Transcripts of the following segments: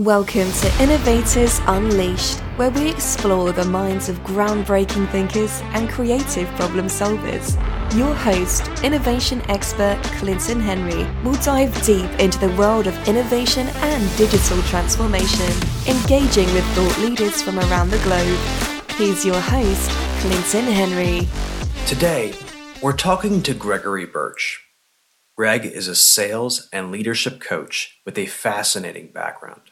Welcome to Innovators Unleashed, where we explore the minds of groundbreaking thinkers and creative problem solvers. Your host, innovation expert Clinton Henry, will dive deep into the world of innovation and digital transformation, engaging with thought leaders from around the globe. Here's your host, Clinton Henry. Today, we're talking to Gregory Birch. Greg is a sales and leadership coach with a fascinating background.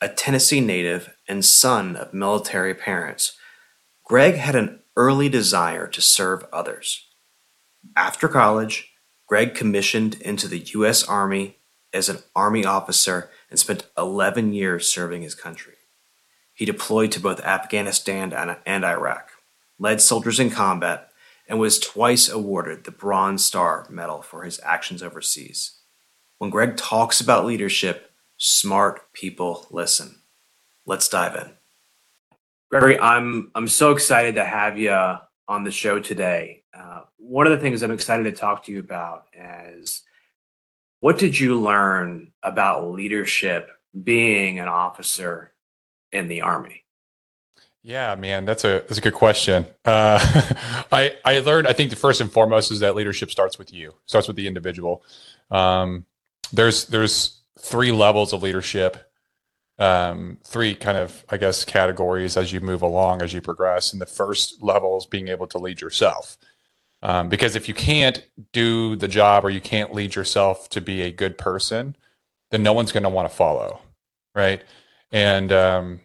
A Tennessee native and son of military parents, Greg had an early desire to serve others. After college, Greg commissioned into the U.S. Army as an Army officer and spent 11 years serving his country. He deployed to both Afghanistan and Iraq, led soldiers in combat, and was twice awarded the Bronze Star Medal for his actions overseas. When Greg talks about leadership, Smart people listen. Let's dive in. Gregory, I'm I'm so excited to have you on the show today. Uh, one of the things I'm excited to talk to you about is what did you learn about leadership being an officer in the army? Yeah, man, that's a that's a good question. Uh, I I learned. I think the first and foremost is that leadership starts with you, starts with the individual. Um, there's there's three levels of leadership, um, three kind of, I guess, categories as you move along, as you progress. And the first level is being able to lead yourself. Um, because if you can't do the job or you can't lead yourself to be a good person, then no one's going to want to follow. Right. And um,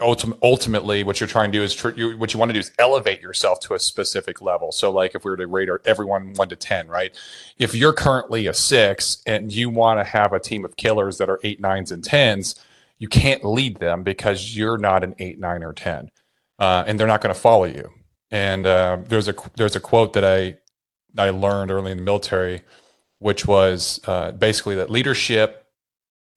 ultimately what you're trying to do is tr- you, what you want to do is elevate yourself to a specific level. So like if we were to rate everyone 1 to 10 right? If you're currently a 6 and you want to have a team of killers that are 8 9s and 10s you can't lead them because you're not an 8 9 or 10 uh, and they're not going to follow you. And uh, there's a there's a quote that i i learned early in the military which was uh, basically that leadership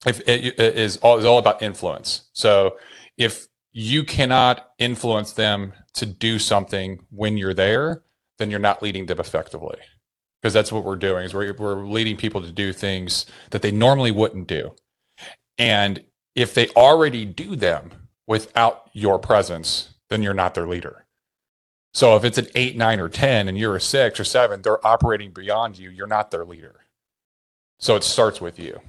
if it, it is all, is all about influence. So if you cannot influence them to do something when you're there, then you're not leading them effectively. Because that's what we're doing is we're, we're leading people to do things that they normally wouldn't do. And if they already do them without your presence, then you're not their leader. So if it's an eight, nine, or 10, and you're a six or seven, they're operating beyond you. You're not their leader. So it starts with you.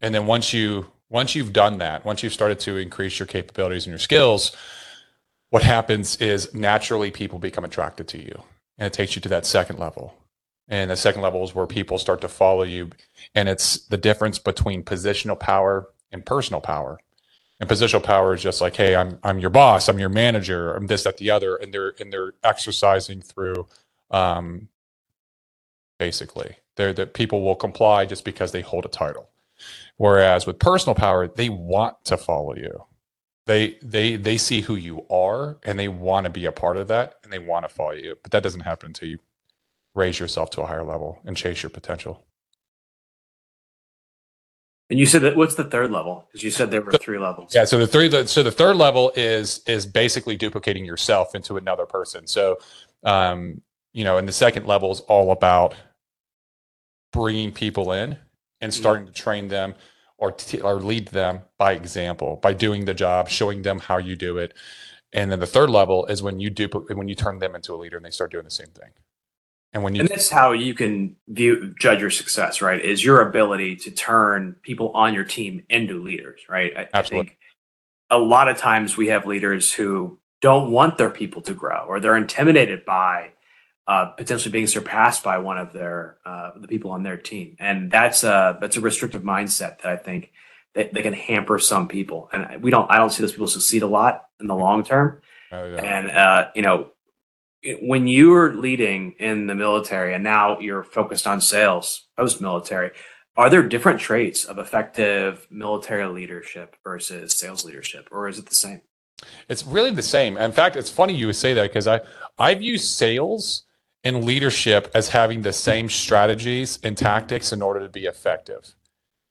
And then once you once you've done that, once you've started to increase your capabilities and your skills, what happens is naturally people become attracted to you and it takes you to that second level. And the second level is where people start to follow you. And it's the difference between positional power and personal power. And positional power is just like, hey, I'm I'm your boss, I'm your manager, I'm this, that, the other, and they're and they're exercising through um basically. They're that people will comply just because they hold a title. Whereas with personal power, they want to follow you. They they they see who you are and they want to be a part of that and they want to follow you. But that doesn't happen until you raise yourself to a higher level and chase your potential. And you said that what's the third level? Because you said there were three levels. Yeah. So the three so the third level is is basically duplicating yourself into another person. So um, you know, and the second level is all about bringing people in and starting to train them or t- or lead them by example by doing the job showing them how you do it. And then the third level is when you do when you turn them into a leader and they start doing the same thing. And when you and that's how you can view judge your success right is your ability to turn people on your team into leaders right? I, Absolutely. I think a lot of times we have leaders who don't want their people to grow or they're intimidated by uh, potentially being surpassed by one of their uh, the people on their team, and that's a that's a restrictive mindset that I think that they can hamper some people, and we don't I don't see those people succeed a lot in the long term. Oh, yeah. And uh, you know, when you're leading in the military, and now you're focused on sales post military, are there different traits of effective military leadership versus sales leadership, or is it the same? It's really the same. In fact, it's funny you would say that because I I view sales and leadership as having the same strategies and tactics in order to be effective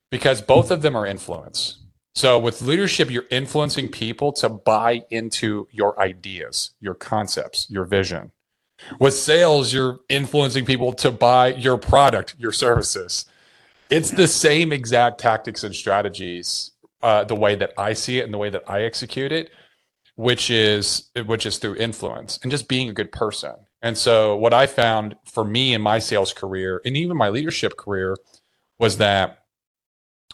because both of them are influence. So with leadership, you're influencing people to buy into your ideas, your concepts, your vision. With sales, you're influencing people to buy your product, your services. It's the same exact tactics and strategies uh, the way that I see it and the way that I execute it, which is which is through influence and just being a good person. And so what I found for me in my sales career and even my leadership career was that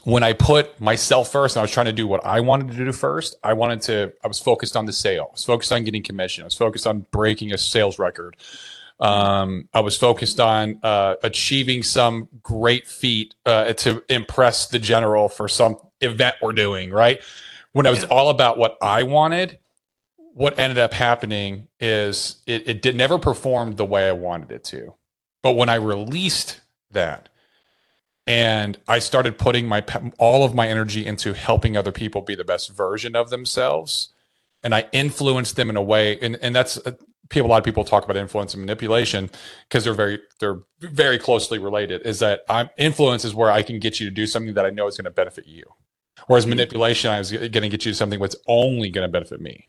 when I put myself first and I was trying to do what I wanted to do first, I wanted to, I was focused on the sale. I was focused on getting commission. I was focused on breaking a sales record. Um, I was focused on uh, achieving some great feat uh, to impress the general for some event we're doing, right? When I was all about what I wanted, what ended up happening is it, it did never performed the way I wanted it to. But when I released that, and I started putting my all of my energy into helping other people be the best version of themselves, and I influenced them in a way, and and that's uh, people. A lot of people talk about influence and manipulation because they're very they're very closely related. Is that I'm influence is where I can get you to do something that I know is going to benefit you, whereas mm-hmm. manipulation I was going to get you to something that's only going to benefit me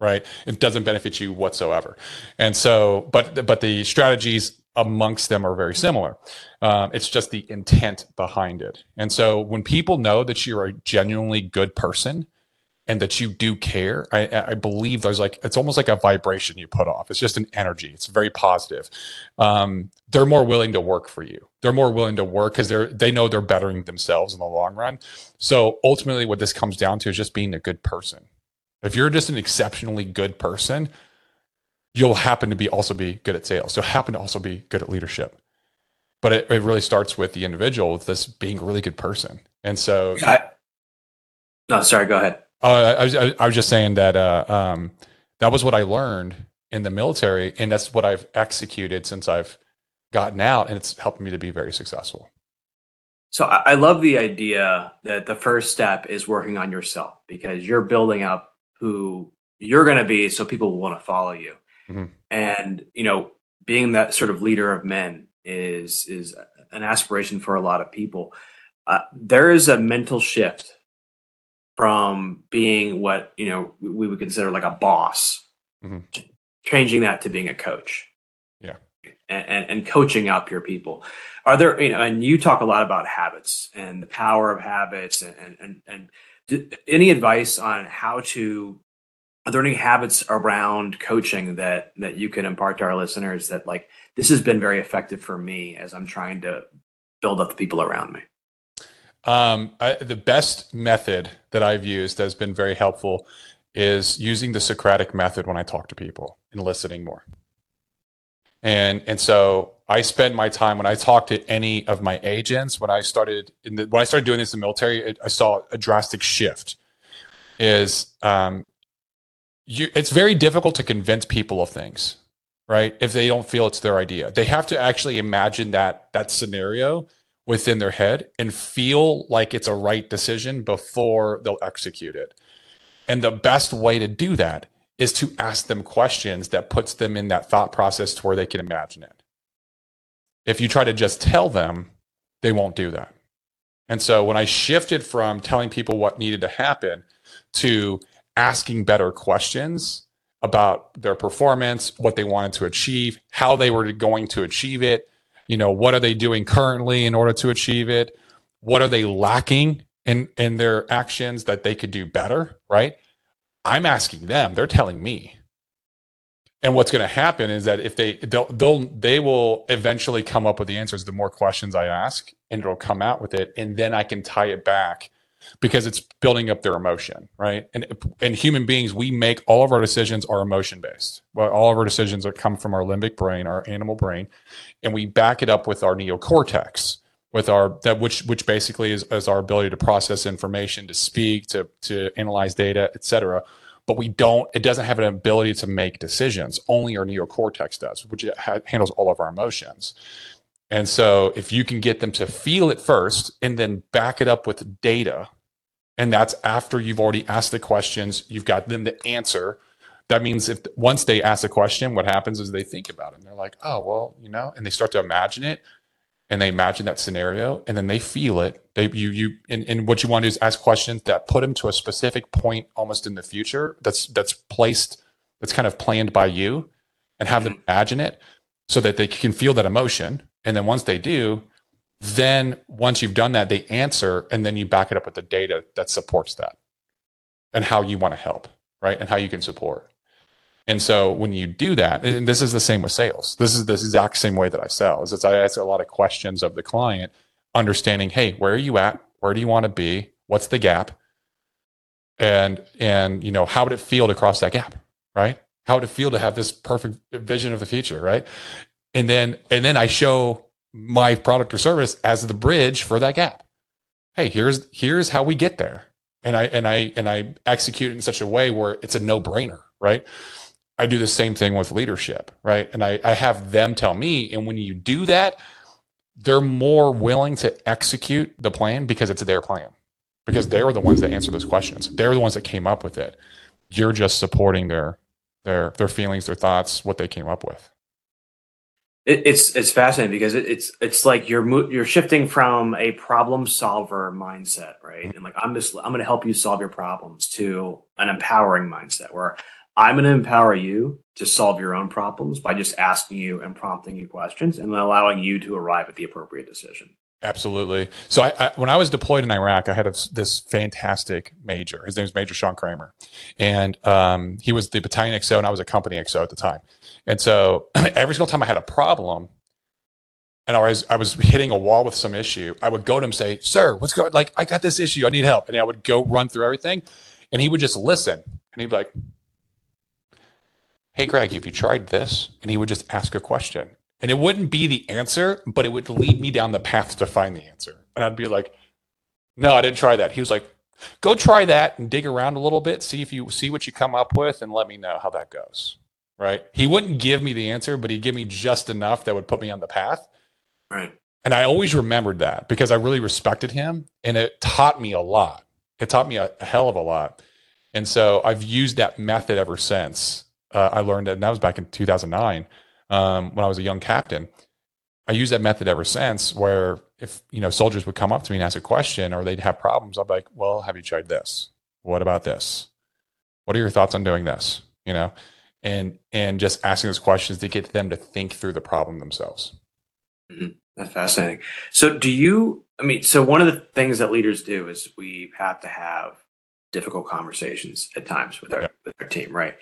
right it doesn't benefit you whatsoever and so but but the strategies amongst them are very similar. Um, it's just the intent behind it. And so when people know that you're a genuinely good person and that you do care, I, I believe there's like, it's almost like a vibration you put off. It's just an energy. It's very positive. Um, they're more willing to work for you. They're more willing to work because they're, they know they're bettering themselves in the long run. So ultimately what this comes down to is just being a good person. If you're just an exceptionally good person, you'll happen to be also be good at sales. You'll happen to also be good at leadership. But it, it really starts with the individual with this being a really good person. And so, I, no, sorry, go ahead. Uh, I, was, I, was just saying that uh, um, that was what I learned in the military, and that's what I've executed since I've gotten out, and it's helped me to be very successful. So I love the idea that the first step is working on yourself because you're building up who you're going to be, so people will want to follow you. Mm-hmm. And you know, being that sort of leader of men is is an aspiration for a lot of people. Uh, there is a mental shift from being what you know we would consider like a boss, mm-hmm. changing that to being a coach. Yeah, and, and, and coaching up your people. Are there you know? And you talk a lot about habits and the power of habits, and and and, and any advice on how to are there any habits around coaching that that you can impart to our listeners that like this has been very effective for me as i'm trying to build up the people around me? Um, I, the best method that i've used that has been very helpful is using the socratic method when i talk to people and listening more and and so i spend my time when i talk to any of my agents when i started in the, when i started doing this in the military it, i saw a drastic shift is um, you, it's very difficult to convince people of things, right? If they don't feel it's their idea, they have to actually imagine that that scenario within their head and feel like it's a right decision before they'll execute it. And the best way to do that is to ask them questions that puts them in that thought process to where they can imagine it. If you try to just tell them, they won't do that. And so when I shifted from telling people what needed to happen to asking better questions about their performance, what they wanted to achieve, how they were going to achieve it, you know, what are they doing currently in order to achieve it? What are they lacking in in their actions that they could do better, right? I'm asking them, they're telling me. And what's going to happen is that if they they'll, they'll they will eventually come up with the answers the more questions I ask and it'll come out with it and then I can tie it back because it's building up their emotion, right? And and human beings, we make all of our decisions are emotion based. Well, all of our decisions are come from our limbic brain, our animal brain, and we back it up with our neocortex, with our that which which basically is, is our ability to process information, to speak, to to analyze data, etc. But we don't. It doesn't have an ability to make decisions. Only our neocortex does, which ha- handles all of our emotions. And so if you can get them to feel it first and then back it up with data, and that's after you've already asked the questions, you've got them to answer. That means if once they ask a question, what happens is they think about it and they're like, oh, well, you know, and they start to imagine it and they imagine that scenario and then they feel it. They you you and, and what you want to do is ask questions that put them to a specific point almost in the future that's that's placed that's kind of planned by you and have them mm-hmm. imagine it so that they can feel that emotion. And then once they do, then once you've done that, they answer and then you back it up with the data that supports that and how you want to help, right? And how you can support. And so when you do that, and this is the same with sales. This is the exact same way that I sell. Is it's I ask a lot of questions of the client, understanding, hey, where are you at? Where do you want to be? What's the gap? And and you know, how would it feel to cross that gap? Right? How would it feel to have this perfect vision of the future? Right. And then and then I show my product or service as the bridge for that gap. Hey, here's here's how we get there. And I and I and I execute it in such a way where it's a no-brainer, right? I do the same thing with leadership, right? And I, I have them tell me, and when you do that, they're more willing to execute the plan because it's their plan, because they're the ones that answer those questions. They're the ones that came up with it. You're just supporting their their their feelings, their thoughts, what they came up with. It, it's it's fascinating because it, it's it's like you're you're shifting from a problem solver mindset, right? Mm-hmm. And like I'm just I'm going to help you solve your problems to an empowering mindset where I'm going to empower you to solve your own problems by just asking you and prompting you questions and allowing you to arrive at the appropriate decision. Absolutely. So I, I, when I was deployed in Iraq, I had a, this fantastic major. His name is Major Sean Kramer, and um, he was the battalion XO, and I was a company XO at the time. And so every single time I had a problem, and I was I was hitting a wall with some issue, I would go to him and say, "Sir, what's going? Like I got this issue, I need help," and I would go run through everything, and he would just listen, and he'd be like, hey, Greg, have you tried this? And he would just ask a question. And it wouldn't be the answer, but it would lead me down the path to find the answer. And I'd be like, no, I didn't try that. He was like, go try that and dig around a little bit, see if you see what you come up with, and let me know how that goes. Right. He wouldn't give me the answer, but he'd give me just enough that would put me on the path. Right. And I always remembered that because I really respected him and it taught me a lot. It taught me a, a hell of a lot. And so I've used that method ever since uh, I learned that, and that was back in 2009 um, when I was a young captain. I use that method ever since where if, you know, soldiers would come up to me and ask a question or they'd have problems, I'd be like, well, have you tried this? What about this? What are your thoughts on doing this? You know, and, and just asking those questions to get them to think through the problem themselves. Mm-hmm. That's fascinating. So do you, I mean, so one of the things that leaders do is we have to have difficult conversations at times with our, yeah. with our team, right?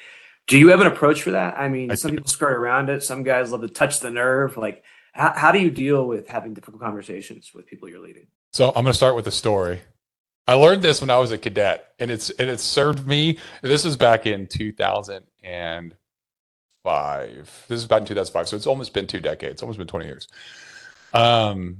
Do you have an approach for that? I mean, I some do. people skirt around it. Some guys love to touch the nerve. Like, how, how do you deal with having difficult conversations with people you're leading? So I'm going to start with a story. I learned this when I was a cadet, and it's and it served me. This was back in 2005. This is back in 2005, so it's almost been two decades. Almost been 20 years. Um,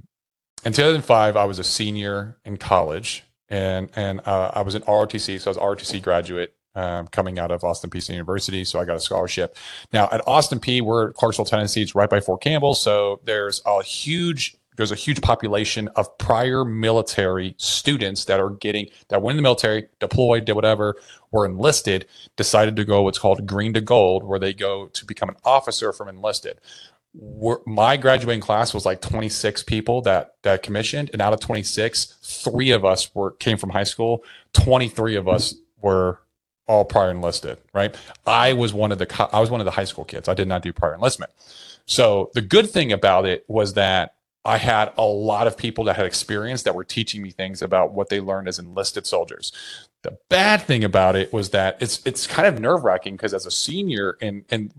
in 2005, I was a senior in college, and and uh, I was an ROTC, so I was ROTC graduate um, coming out of Austin Peay University. So I got a scholarship. Now at Austin Peay, we're Clarksville, Tennessee. It's right by Fort Campbell. So there's a huge there's a huge population of prior military students that are getting that went in the military, deployed, did whatever, were enlisted, decided to go what's called green to gold, where they go to become an officer from enlisted. We're, my graduating class was like 26 people that that commissioned, and out of 26, three of us were came from high school. 23 of us were all prior enlisted, right? I was one of the I was one of the high school kids. I did not do prior enlistment. So the good thing about it was that I had a lot of people that had experience that were teaching me things about what they learned as enlisted soldiers. The bad thing about it was that it's it's kind of nerve wracking because as a senior and and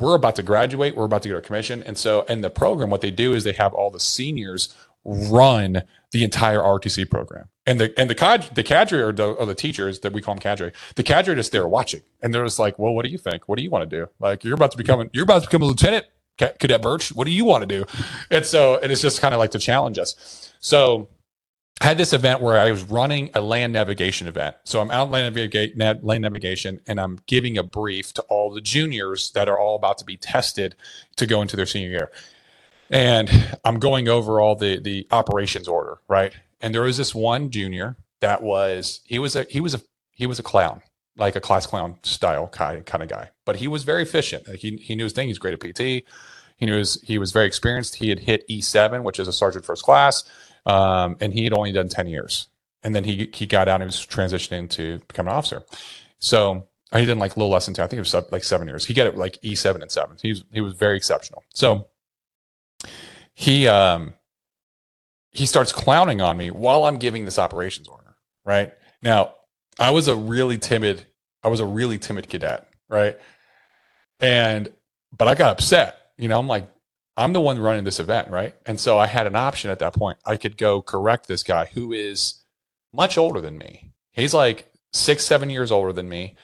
we're about to graduate, we're about to get our commission, and so in the program, what they do is they have all the seniors run the entire RTC program. And the and the cadre, the cadre or the, or the teachers that we call them cadre, the cadre just there watching, and they're just like, "Well, what do you think? What do you want to do? Like, you're about to become you're about to become a lieutenant, Cadet Birch. What do you want to do?" And so, and it's just kind of like to challenge us. So, I had this event where I was running a land navigation event. So I'm out land, naviga- land navigation, and I'm giving a brief to all the juniors that are all about to be tested to go into their senior year and I'm going over all the the operations order, right? And there was this one junior that was he was a he was a he was a clown, like a class clown style kind kind of guy, but he was very efficient. He he knew his thing. He's great at PT. He knew his, he was very experienced. He had hit E7, which is a sergeant first class, um, and he had only done 10 years. And then he he got out and was transitioning to become an officer. So he did like a little less than 10. I think it was like seven years. He got it like E7 and seven. He was, he was very exceptional. So he um he starts clowning on me while I'm giving this operations order. Right now, I was a really timid, I was a really timid cadet. Right. And, but I got upset. You know, I'm like, I'm the one running this event. Right. And so I had an option at that point. I could go correct this guy who is much older than me. He's like six, seven years older than me.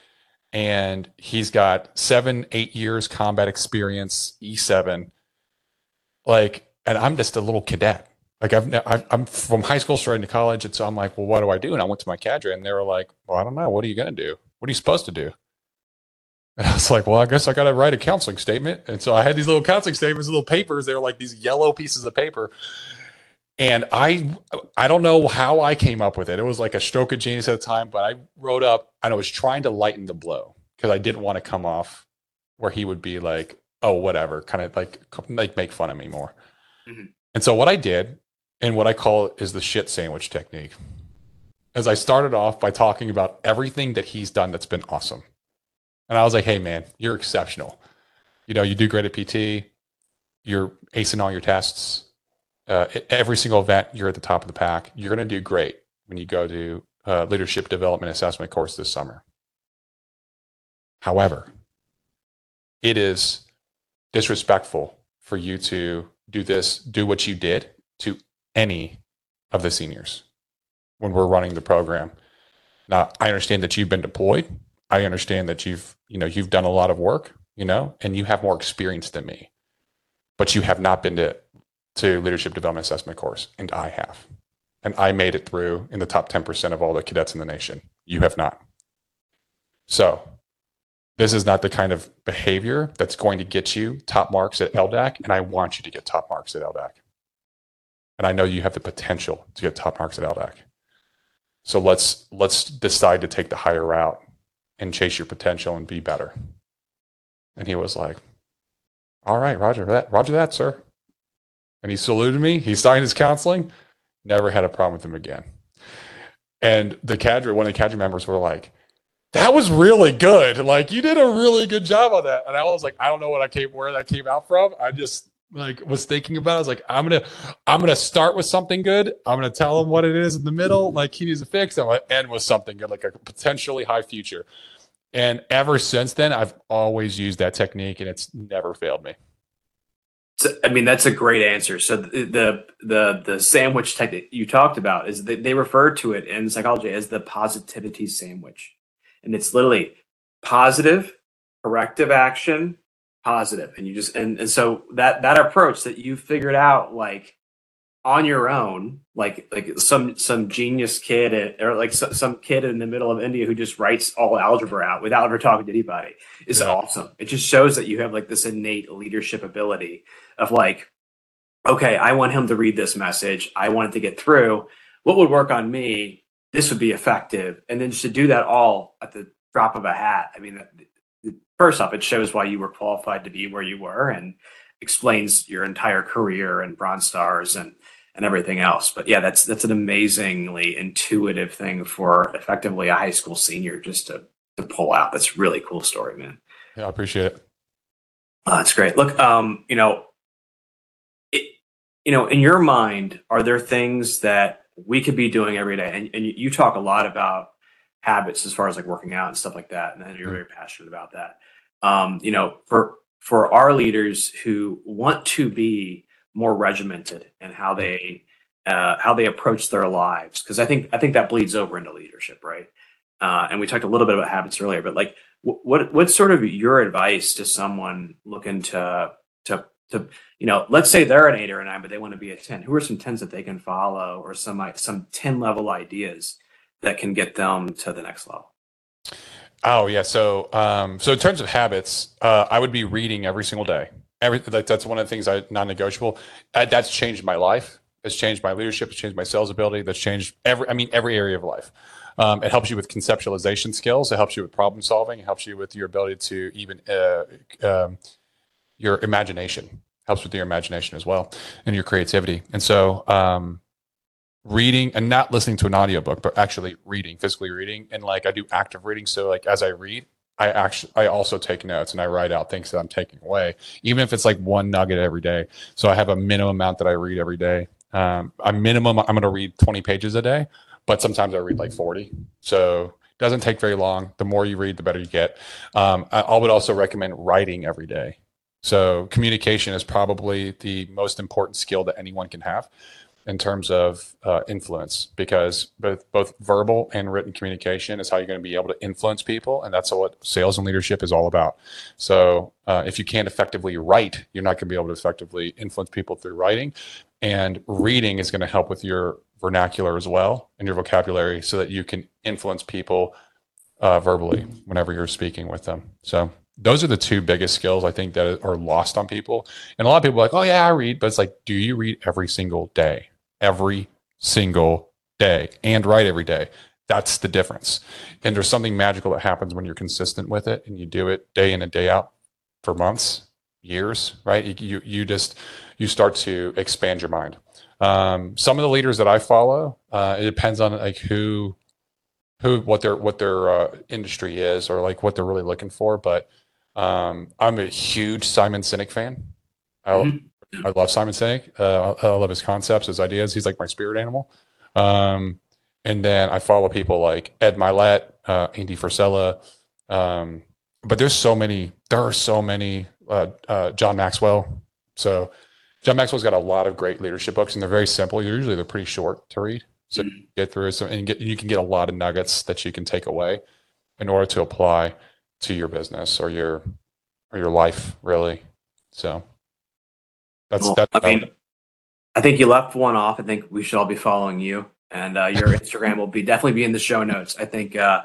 And he's got seven, eight years combat experience, E7. Like, and I'm just a little cadet. Like I've, i am from high school straight into college, and so I'm like, well, what do I do? And I went to my cadre, and they were like, well, I don't know. What are you going to do? What are you supposed to do? And I was like, well, I guess I got to write a counseling statement. And so I had these little counseling statements, little papers. They were like these yellow pieces of paper. And I, I don't know how I came up with it. It was like a stroke of genius at the time, but I wrote up and I was trying to lighten the blow because I didn't want to come off where he would be like, oh, whatever, kind of like, like make fun of me more. Mm-hmm. And so what I did and what I call is the shit sandwich technique. As I started off by talking about everything that he's done that's been awesome. And I was like, hey, man, you're exceptional. You know, you do great at PT, you're acing all your tests. Uh, every single event, you're at the top of the pack. You're going to do great when you go to uh, leadership development assessment course this summer. However, it is disrespectful for you to do this, do what you did to any of the seniors when we're running the program. Now, I understand that you've been deployed. I understand that you've, you know, you've done a lot of work, you know, and you have more experience than me. But you have not been to to leadership development assessment course, and I have. And I made it through in the top 10% of all the cadets in the nation. You have not. So, this is not the kind of behavior that's going to get you top marks at LDAC, and I want you to get top marks at LDAC. And I know you have the potential to get top marks at LDAC. So let's let's decide to take the higher route and chase your potential and be better. And he was like, All right, Roger that, Roger that, sir. And he saluted me. He signed his counseling. Never had a problem with him again. And the cadre, one of the cadre members were like, that was really good. Like you did a really good job on that. And I was like, I don't know what I came where that came out from. I just like was thinking about. It. I was like, I'm gonna, I'm gonna start with something good. I'm gonna tell him what it is in the middle, like he needs a fix. I'm gonna end with something good, like a potentially high future. And ever since then, I've always used that technique, and it's never failed me. I mean, that's a great answer. So the the the sandwich technique you talked about is they, they refer to it in psychology as the positivity sandwich, and it's literally positive corrective action positive. And you just and, and so that that approach that you figured out like on your own like like some some genius kid or like some kid in the middle of india who just writes all algebra out without ever talking to anybody is yeah. awesome. It just shows that you have like this innate leadership ability of like okay i want him to read this message. I want it to get through. What would work on me this would be effective and then just to do that all at the drop of a hat i mean first off, it shows why you were qualified to be where you were and explains your entire career and Bronze Stars and and everything else. But yeah, that's that's an amazingly intuitive thing for effectively a high school senior just to to pull out. That's really cool story, man. Yeah, I appreciate it. Oh, that's great. Look, um, you know, it, you know, in your mind, are there things that we could be doing every day? And, and you talk a lot about habits as far as like working out and stuff like that, and you're mm-hmm. very passionate about that um, you know, for for our leaders who want to be more regimented and how they uh, how they approach their lives, because I think I think that bleeds over into leadership, right? Uh, and we talked a little bit about habits earlier, but like, what what's sort of your advice to someone looking to to to you know, let's say they're an eight or a nine, but they want to be a ten. Who are some tens that they can follow, or some some ten level ideas that can get them to the next level? Oh yeah. So um, so in terms of habits, uh, I would be reading every single day. Every like that's one of the things I non-negotiable. Uh, that's changed my life. It's changed my leadership. It's changed my sales ability. That's changed every. I mean every area of life. Um, it helps you with conceptualization skills. It helps you with problem solving. It helps you with your ability to even uh, um, your imagination. Helps with your imagination as well and your creativity. And so um, reading and not listening to an audiobook but actually reading physically reading and like i do active reading so like as i read i actually i also take notes and i write out things that i'm taking away even if it's like one nugget every day so i have a minimum amount that i read every day Um, a minimum, I'm going to read 20 pages a day, but sometimes I read like 40. So it doesn't take very long. The more you read, the better you get. Um, I, I would also recommend writing every day. So communication is probably the most important skill that anyone can have in terms of uh, influence because both both verbal and written communication is how you're going to be able to influence people and that's what sales and leadership is all about. So uh, if you can't effectively write you're not going to be able to effectively influence people through writing and reading is going to help with your vernacular as well and your vocabulary so that you can influence people uh, verbally whenever you're speaking with them. So those are the two biggest skills I think that are lost on people. And a lot of people are like, oh, yeah, I read. But it's like, do you read every single day? every single day and write every day. That's the difference. And there's something magical that happens when you're consistent with it and you do it day in and day out for months, years, right? You, you just, you start to expand your mind. Um, some of the leaders that I follow, uh, it depends on like who, who, what their, what their uh, industry is or like what they're really looking for. But um, I'm a huge Simon Sinek fan. I, mm-hmm. I love Simon Sinek. Uh, I love his concepts, his ideas. He's like my spirit animal. Um, and then I follow people like Ed Mylett, uh, Andy Frisella. Um, but there's so many. There are so many. Uh, uh, John Maxwell. So John Maxwell's got a lot of great leadership books, and they're very simple. Usually, they're pretty short to read, so mm-hmm. get through some, and get, you can get a lot of nuggets that you can take away in order to apply to your business or your or your life, really. So that's well, I mean, I think you left one off. I think we should all be following you, and uh, your Instagram will be definitely be in the show notes. I think uh,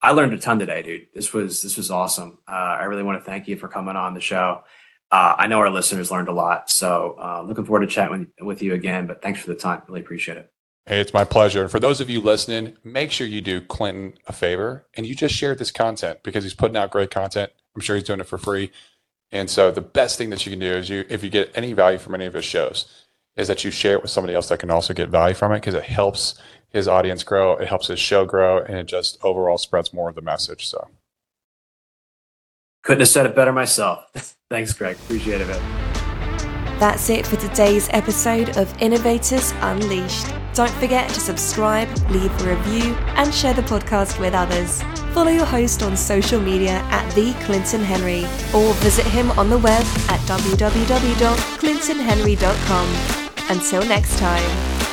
I learned a ton today, dude. This was this was awesome. Uh, I really want to thank you for coming on the show. Uh, I know our listeners learned a lot, so uh, looking forward to chatting with, with you again. But thanks for the time. Really appreciate it. Hey, it's my pleasure. And for those of you listening, make sure you do Clinton a favor and you just share this content because he's putting out great content. I'm sure he's doing it for free. And so the best thing that you can do is you, if you get any value from any of his shows, is that you share it with somebody else that can also get value from it because it helps his audience grow, it helps his show grow, and it just overall spreads more of the message. So couldn't have said it better myself. Thanks, Greg. Appreciate it. That's it for today's episode of Innovators Unleashed. Don't forget to subscribe, leave a review, and share the podcast with others. Follow your host on social media at The Clinton Henry or visit him on the web at www.clintonhenry.com. Until next time.